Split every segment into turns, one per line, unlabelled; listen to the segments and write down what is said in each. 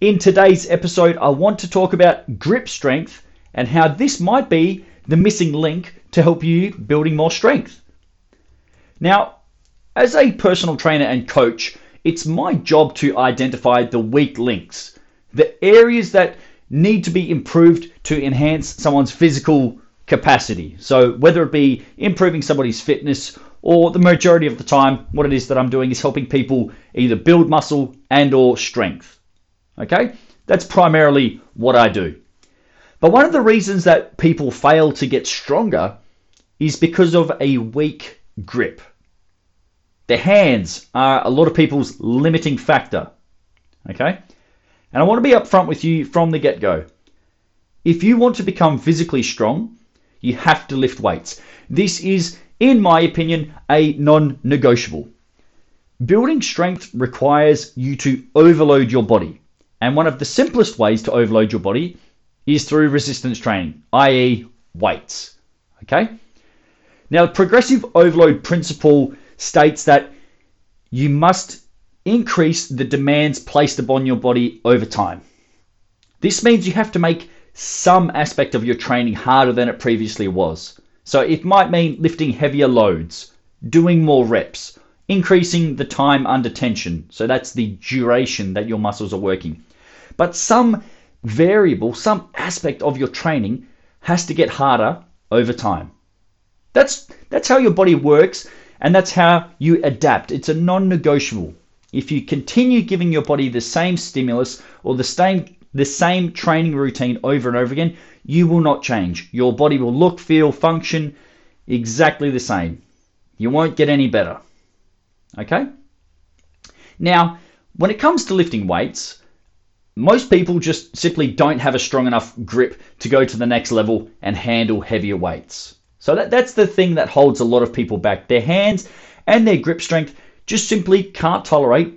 In today's episode, I want to talk about grip strength and how this might be the missing link to help you building more strength. Now, as a personal trainer and coach, it's my job to identify the weak links, the areas that need to be improved to enhance someone's physical capacity. So, whether it be improving somebody's fitness or the majority of the time what it is that I'm doing is helping people either build muscle and or strength. Okay? That's primarily what I do. But one of the reasons that people fail to get stronger is because of a weak grip. Their hands are a lot of people's limiting factor. Okay? And I want to be upfront with you from the get go. If you want to become physically strong, you have to lift weights. This is, in my opinion, a non negotiable. Building strength requires you to overload your body. And one of the simplest ways to overload your body is through resistance training, i.e., weights. Okay? Now, the progressive overload principle states that you must increase the demands placed upon your body over time. This means you have to make some aspect of your training harder than it previously was. So it might mean lifting heavier loads, doing more reps, increasing the time under tension. So that's the duration that your muscles are working. But some variable, some aspect of your training has to get harder over time. That's that's how your body works and that's how you adapt. It's a non-negotiable. If you continue giving your body the same stimulus or the same the same training routine over and over again, you will not change. Your body will look, feel, function exactly the same. You won't get any better. Okay? Now, when it comes to lifting weights, most people just simply don't have a strong enough grip to go to the next level and handle heavier weights. So that, that's the thing that holds a lot of people back. Their hands and their grip strength just simply can't tolerate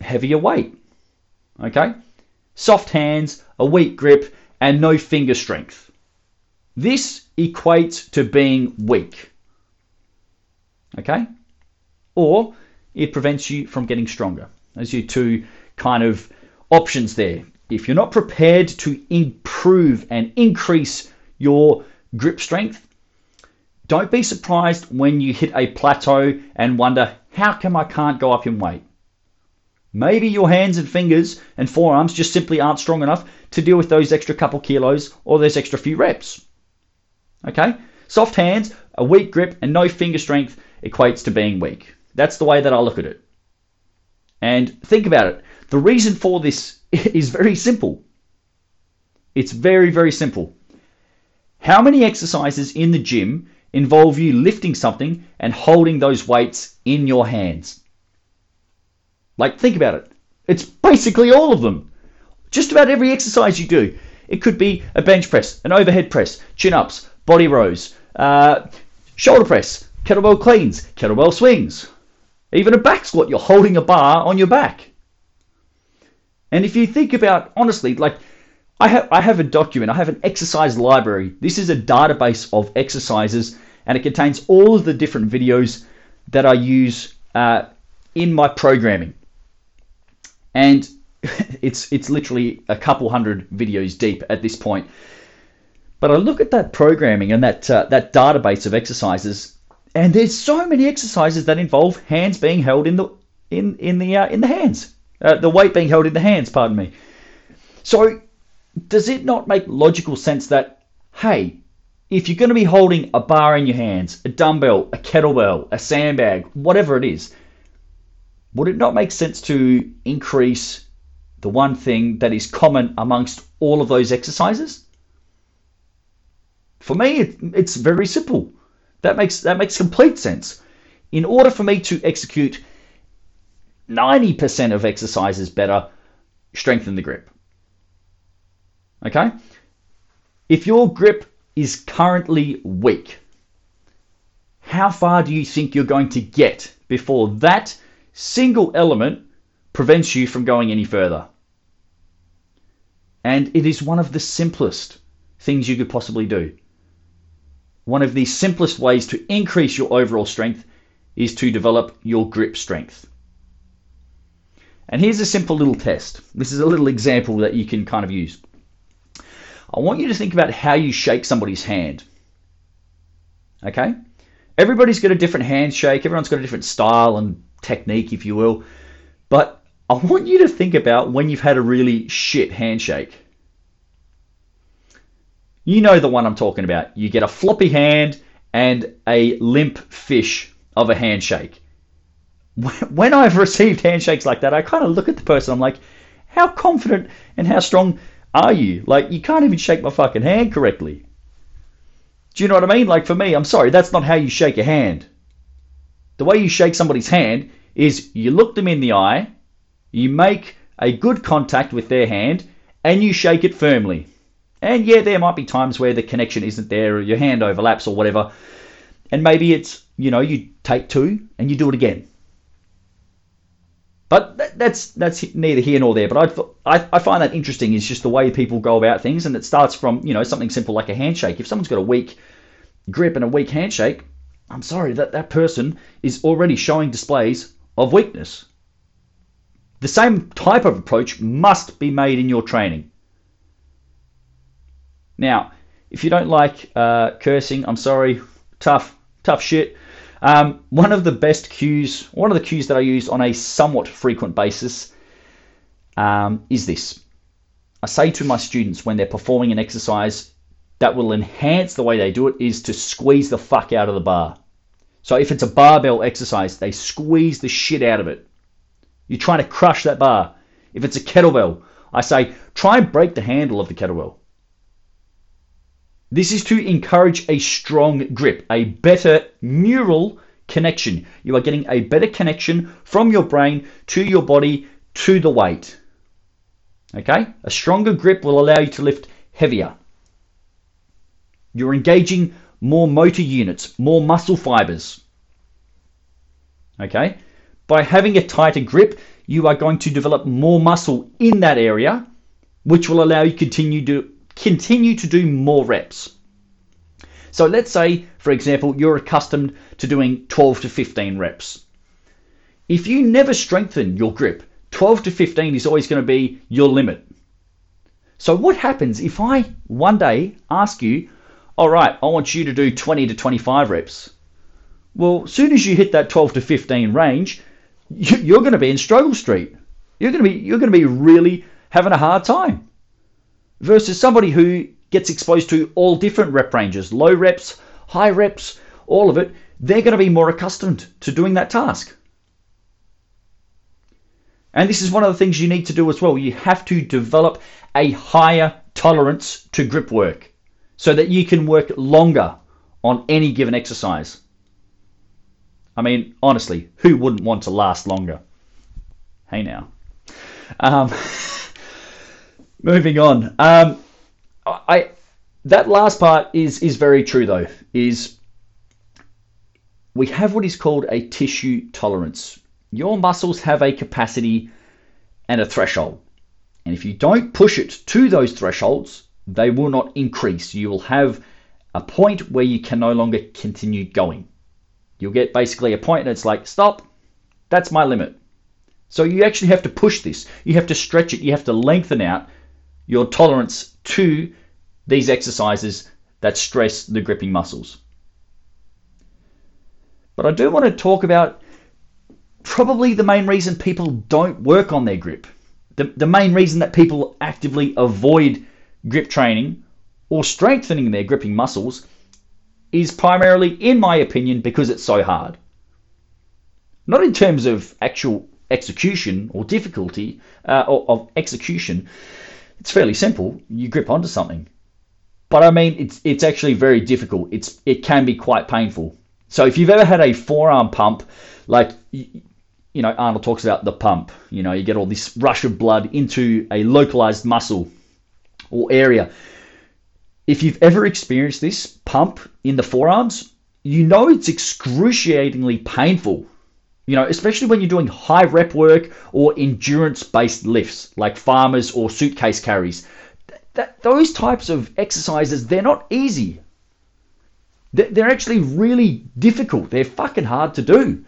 heavier weight. Okay? Soft hands, a weak grip, and no finger strength. This equates to being weak. Okay? Or it prevents you from getting stronger. Those are two kind of options there. If you're not prepared to improve and increase your grip strength, don't be surprised when you hit a plateau and wonder, how come I can't go up in weight? Maybe your hands and fingers and forearms just simply aren't strong enough to deal with those extra couple kilos or those extra few reps. Okay? Soft hands, a weak grip, and no finger strength equates to being weak. That's the way that I look at it. And think about it. The reason for this is very simple. It's very, very simple. How many exercises in the gym involve you lifting something and holding those weights in your hands? Like, think about it. It's basically all of them. Just about every exercise you do. It could be a bench press, an overhead press, chin ups, body rows, uh, shoulder press, kettlebell cleans, kettlebell swings, even a back squat. You're holding a bar on your back. And if you think about honestly, like I have, I have a document, I have an exercise library. This is a database of exercises, and it contains all of the different videos that I use uh, in my programming. And it's it's literally a couple hundred videos deep at this point. But I look at that programming and that uh, that database of exercises, and there's so many exercises that involve hands being held in the in in the uh, in the hands, uh, the weight being held in the hands. Pardon me. So, does it not make logical sense that hey, if you're going to be holding a bar in your hands, a dumbbell, a kettlebell, a sandbag, whatever it is, would it not make sense to increase the one thing that is common amongst all of those exercises? For me, it, it's very simple. That makes that makes complete sense. In order for me to execute 90% of exercises better, strengthen the grip. Okay? If your grip is currently weak, how far do you think you're going to get before that single element prevents you from going any further? And it is one of the simplest things you could possibly do. One of the simplest ways to increase your overall strength is to develop your grip strength. And here's a simple little test. This is a little example that you can kind of use. I want you to think about how you shake somebody's hand. Okay? Everybody's got a different handshake, everyone's got a different style and technique, if you will. But I want you to think about when you've had a really shit handshake. You know the one I'm talking about. You get a floppy hand and a limp fish of a handshake when I've received handshakes like that, I kind of look at the person. I'm like, how confident and how strong are you? Like, you can't even shake my fucking hand correctly. Do you know what I mean? Like, for me, I'm sorry, that's not how you shake a hand. The way you shake somebody's hand is you look them in the eye, you make a good contact with their hand, and you shake it firmly. And yeah, there might be times where the connection isn't there, or your hand overlaps, or whatever. And maybe it's, you know, you take two and you do it again. But that's that's neither here nor there. But I, I, I find that interesting is just the way people go about things, and it starts from you know something simple like a handshake. If someone's got a weak grip and a weak handshake, I'm sorry that that person is already showing displays of weakness. The same type of approach must be made in your training. Now, if you don't like uh, cursing, I'm sorry, tough, tough shit. Um, one of the best cues, one of the cues that I use on a somewhat frequent basis um, is this. I say to my students when they're performing an exercise that will enhance the way they do it is to squeeze the fuck out of the bar. So if it's a barbell exercise, they squeeze the shit out of it. You're trying to crush that bar. If it's a kettlebell, I say try and break the handle of the kettlebell. This is to encourage a strong grip, a better neural connection. You are getting a better connection from your brain to your body to the weight. Okay? A stronger grip will allow you to lift heavier. You're engaging more motor units, more muscle fibers. Okay? By having a tighter grip, you are going to develop more muscle in that area, which will allow you to continue to continue to do more reps. So let's say, for example, you're accustomed to doing 12 to 15 reps. If you never strengthen your grip, 12 to 15 is always going to be your limit. So what happens if I one day ask you, all right, I want you to do 20 to 25 reps? Well, soon as you hit that 12 to 15 range, you're going to be in struggle street. You're going to be you're going to be really having a hard time versus somebody who gets exposed to all different rep ranges, low reps, high reps, all of it, they're going to be more accustomed to doing that task. And this is one of the things you need to do as well. You have to develop a higher tolerance to grip work so that you can work longer on any given exercise. I mean, honestly, who wouldn't want to last longer? Hey now. Um, Moving on. Um, I that last part is is very true though. Is we have what is called a tissue tolerance. Your muscles have a capacity and a threshold. And if you don't push it to those thresholds, they will not increase. You will have a point where you can no longer continue going. You'll get basically a point and it's like, stop, that's my limit. So you actually have to push this. You have to stretch it. You have to lengthen out your tolerance to these exercises that stress the gripping muscles. But I do want to talk about probably the main reason people don't work on their grip. The, the main reason that people actively avoid grip training or strengthening their gripping muscles is primarily, in my opinion, because it's so hard. Not in terms of actual execution or difficulty uh, of execution, it's fairly simple. You grip onto something. But I mean, it's it's actually very difficult. It's it can be quite painful. So if you've ever had a forearm pump, like you know Arnold talks about the pump, you know you get all this rush of blood into a localized muscle or area. if you've ever experienced this pump in the forearms, you know it's excruciatingly painful. You know, especially when you're doing high rep work or endurance based lifts like farmers or suitcase carries. That, those types of exercises, they're not easy. They're actually really difficult. They're fucking hard to do.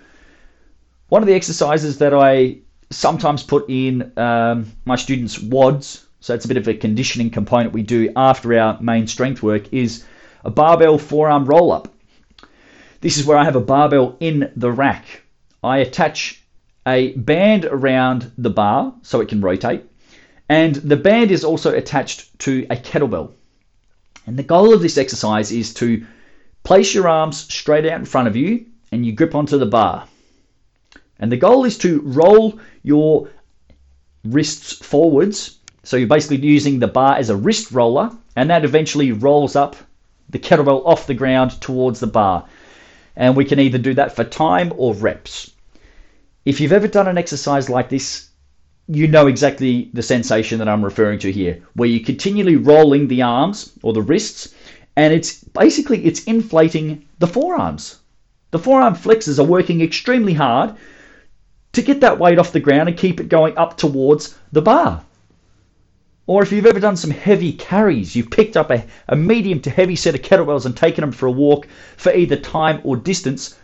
One of the exercises that I sometimes put in um, my students' WODs, so it's a bit of a conditioning component we do after our main strength work, is a barbell forearm roll up. This is where I have a barbell in the rack. I attach a band around the bar so it can rotate, and the band is also attached to a kettlebell. And the goal of this exercise is to place your arms straight out in front of you and you grip onto the bar. And the goal is to roll your wrists forwards. So you're basically using the bar as a wrist roller, and that eventually rolls up the kettlebell off the ground towards the bar. And we can either do that for time or reps. If you've ever done an exercise like this, you know exactly the sensation that I'm referring to here, where you're continually rolling the arms or the wrists, and it's basically it's inflating the forearms. The forearm flexors are working extremely hard to get that weight off the ground and keep it going up towards the bar. Or if you've ever done some heavy carries, you've picked up a, a medium to heavy set of kettlebells and taken them for a walk for either time or distance,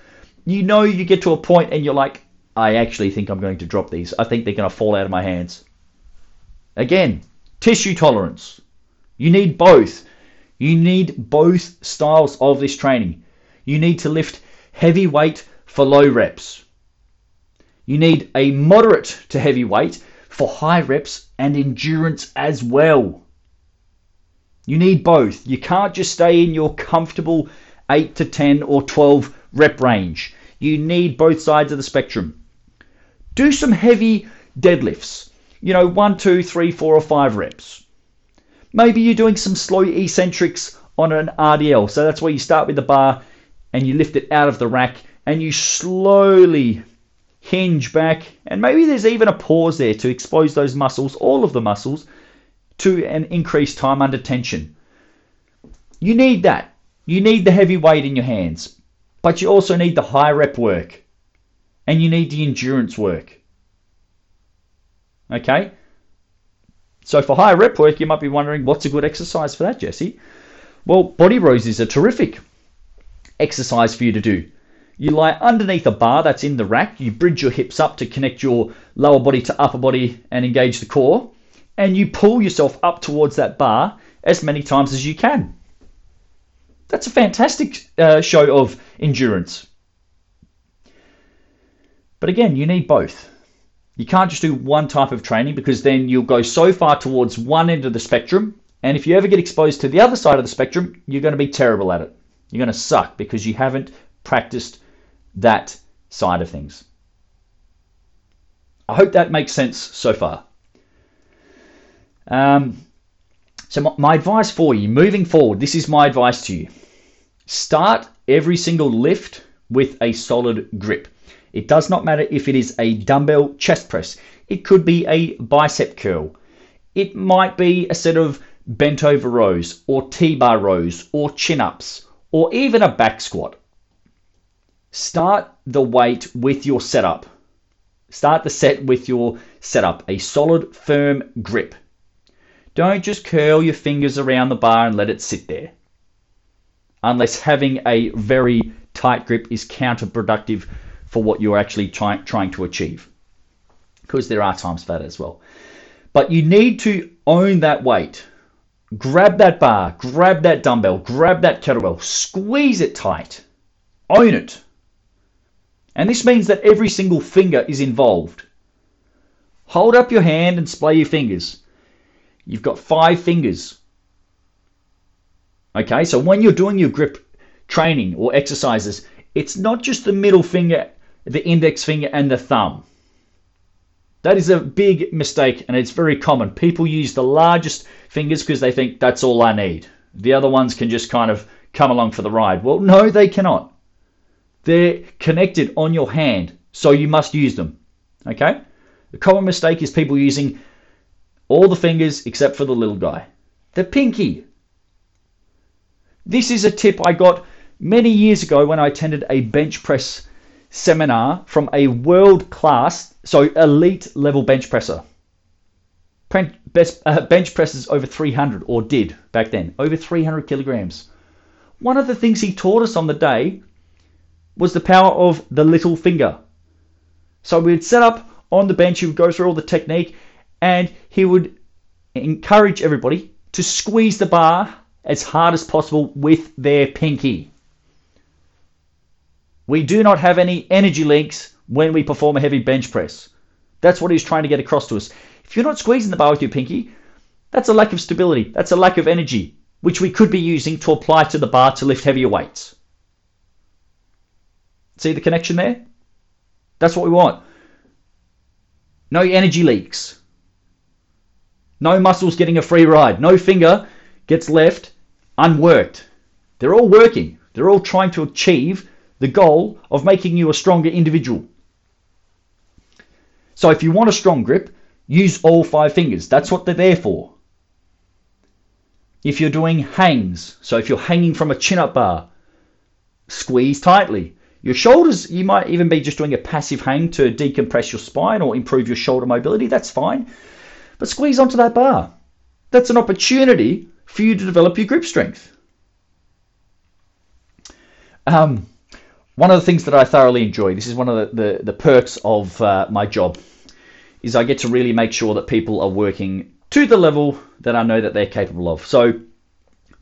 you know you get to a point and you're like, I actually think I'm going to drop these. I think they're going to fall out of my hands. Again, tissue tolerance. You need both. You need both styles of this training. You need to lift heavy weight for low reps. You need a moderate to heavy weight for high reps and endurance as well. You need both. You can't just stay in your comfortable 8 to 10 or 12 rep range. You need both sides of the spectrum. Do some heavy deadlifts. You know, one, two, three, four, or 5 reps. Maybe you're doing some slow eccentrics on an RDL. So that's where you start with the bar and you lift it out of the rack and you slowly hinge back, and maybe there's even a pause there to expose those muscles, all of the muscles, to an increased time under tension. You need that. You need the heavy weight in your hands, but you also need the high rep work, and you need the endurance work. Okay? So for high rep work, you might be wondering what's a good exercise for that, Jesse? Well, body rows is a terrific exercise for you to do. You lie underneath a bar that's in the rack. You bridge your hips up to connect your lower body to upper body and engage the core. And you pull yourself up towards that bar as many times as you can. That's a fantastic uh, show of endurance. But again, you need both. You can't just do one type of training because then you'll go so far towards one end of the spectrum. And if you ever get exposed to the other side of the spectrum, you're going to be terrible at it. You're going to suck because you haven't practiced that side of things. I hope that makes sense so far. Um, so, my, my advice for you moving forward this is my advice to you. Start every single lift with a solid grip. It does not matter if it is a dumbbell chest press, it could be a bicep curl, it might be a set of bent over rows, or T bar rows, or chin ups, or even a back squat. Start the weight with your setup. Start the set with your setup, a solid, firm grip. Don't just curl your fingers around the bar and let it sit there. Unless having a very tight grip is counterproductive for what you're actually try- trying to achieve. Because there are times for that as well. But you need to own that weight. Grab that bar, grab that dumbbell, grab that kettlebell, squeeze it tight. Own it. And this means that every single finger is involved. Hold up your hand and splay your fingers. You've got five fingers. Okay, so when you're doing your grip training or exercises, it's not just the middle finger, the index finger, and the thumb. That is a big mistake and it's very common. People use the largest fingers because they think that's all I need. The other ones can just kind of come along for the ride. Well, no, they cannot. They're connected on your hand, so you must use them. Okay? The common mistake is people using all the fingers except for the little guy. The pinky. This is a tip I got many years ago when I attended a bench press seminar from a world class, so elite level bench presser. Best, uh, bench presses over 300, or did back then, over 300 kilograms. One of the things he taught us on the day was the power of the little finger. So we'd set up on the bench, he would go through all the technique, and he would encourage everybody to squeeze the bar as hard as possible with their pinky. We do not have any energy links when we perform a heavy bench press. That's what he's trying to get across to us. If you're not squeezing the bar with your pinky, that's a lack of stability. That's a lack of energy, which we could be using to apply to the bar to lift heavier weights. See the connection there? That's what we want. No energy leaks. No muscles getting a free ride. No finger gets left unworked. They're all working. They're all trying to achieve the goal of making you a stronger individual. So if you want a strong grip, use all five fingers. That's what they're there for. If you're doing hangs, so if you're hanging from a chin up bar, squeeze tightly. Your shoulders, you might even be just doing a passive hang to decompress your spine or improve your shoulder mobility. That's fine. But squeeze onto that bar. That's an opportunity for you to develop your grip strength. Um, one of the things that I thoroughly enjoy, this is one of the, the, the perks of uh, my job, is I get to really make sure that people are working to the level that I know that they're capable of. So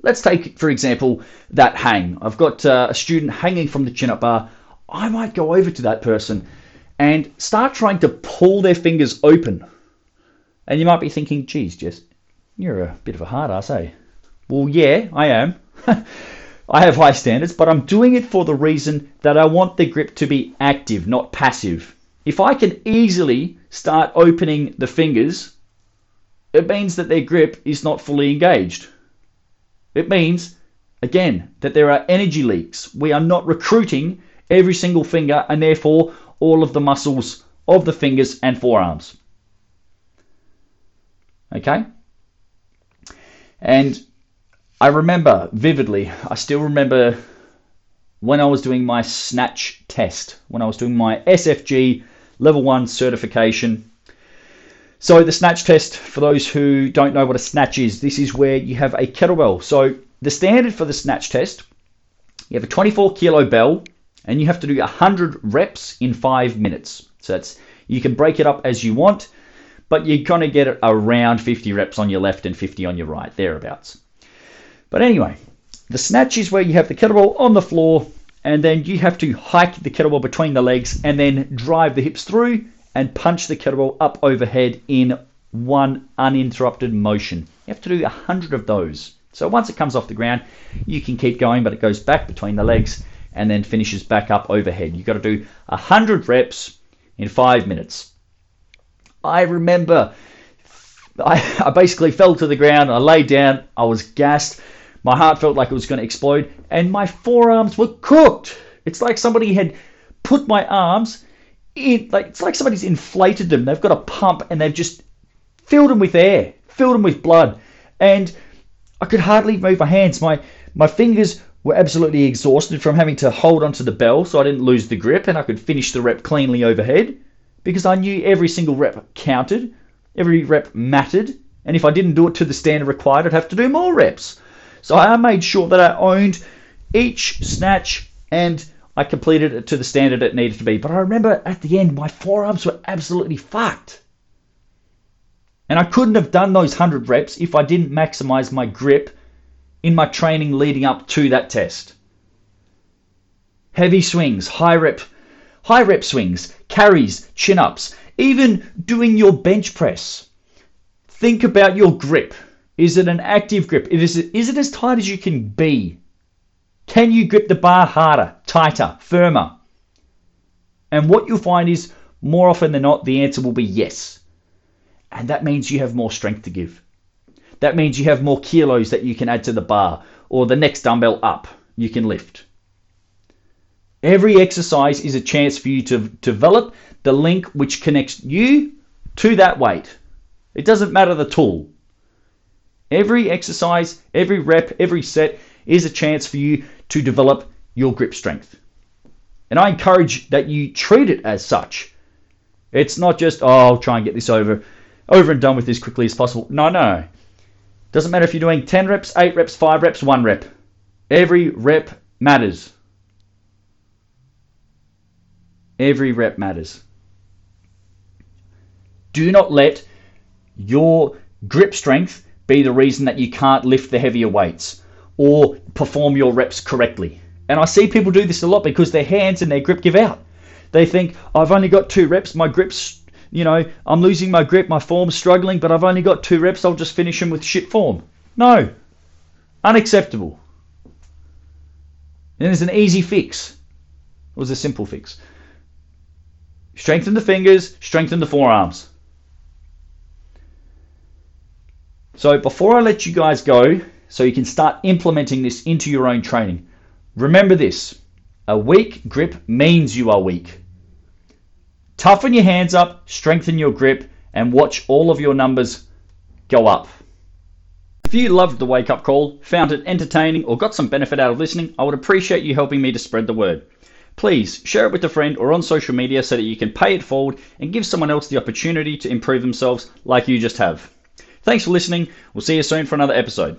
let's take, for example, that hang. I've got uh, a student hanging from the chin up bar. I might go over to that person and start trying to pull their fingers open. And you might be thinking, geez, Jess, you're a bit of a hard ass, eh? Well, yeah, I am. I have high standards, but I'm doing it for the reason that I want the grip to be active, not passive. If I can easily start opening the fingers, it means that their grip is not fully engaged. It means, again, that there are energy leaks. We are not recruiting every single finger and therefore all of the muscles of the fingers and forearms. Okay? And I remember vividly, I still remember when I was doing my snatch test, when I was doing my SFG level 1 certification. So, the snatch test, for those who don't know what a snatch is, this is where you have a kettlebell. So, the standard for the snatch test, you have a 24 kilo bell and you have to do 100 reps in five minutes. So, that's you can break it up as you want, but you're to get around 50 reps on your left and 50 on your right, thereabouts. But anyway, the snatch is where you have the kettlebell on the floor and then you have to hike the kettlebell between the legs and then drive the hips through and punch the kettlebell up overhead in one uninterrupted motion. You have to do a hundred of those. So once it comes off the ground, you can keep going, but it goes back between the legs and then finishes back up overhead. You've got to do a hundred reps in five minutes. I remember I, I basically fell to the ground, I lay down, I was gassed. My heart felt like it was going to explode, and my forearms were cooked. It's like somebody had put my arms in, like it's like somebody's inflated them. They've got a pump and they've just filled them with air, filled them with blood, and I could hardly move my hands. My my fingers were absolutely exhausted from having to hold onto the bell so I didn't lose the grip and I could finish the rep cleanly overhead because I knew every single rep counted, every rep mattered, and if I didn't do it to the standard required, I'd have to do more reps. So I made sure that I owned each snatch and I completed it to the standard it needed to be. But I remember at the end, my forearms were absolutely fucked. And I couldn't have done those 100 reps if I didn't maximize my grip in my training leading up to that test. Heavy swings, high rep, high rep swings, carries, chin ups, even doing your bench press. Think about your grip. Is it an active grip? Is it, is it as tight as you can be? Can you grip the bar harder, tighter, firmer? And what you'll find is more often than not, the answer will be yes. And that means you have more strength to give. That means you have more kilos that you can add to the bar or the next dumbbell up you can lift. Every exercise is a chance for you to develop the link which connects you to that weight. It doesn't matter the tool. Every exercise, every rep, every set is a chance for you to develop your grip strength. And I encourage that you treat it as such. It's not just, oh, I'll try and get this over, over and done with as quickly as possible. No, no. Doesn't matter if you're doing 10 reps, 8 reps, 5 reps, 1 rep. Every rep matters. Every rep matters. Do not let your grip strength be the reason that you can't lift the heavier weights or perform your reps correctly. And I see people do this a lot because their hands and their grip give out. They think, I've only got two reps, my grip's, you know, I'm losing my grip, my form's struggling, but I've only got two reps, I'll just finish them with shit form. No. Unacceptable. And there's an easy fix. It was a simple fix. Strengthen the fingers, strengthen the forearms. So before I let you guys go, so you can start implementing this into your own training, remember this a weak grip means you are weak. Toughen your hands up, strengthen your grip, and watch all of your numbers go up. If you loved the wake up call, found it entertaining, or got some benefit out of listening, I would appreciate you helping me to spread the word. Please share it with a friend or on social media so that you can pay it forward and give someone else the opportunity to improve themselves like you just have. Thanks for listening. We'll see you soon for another episode.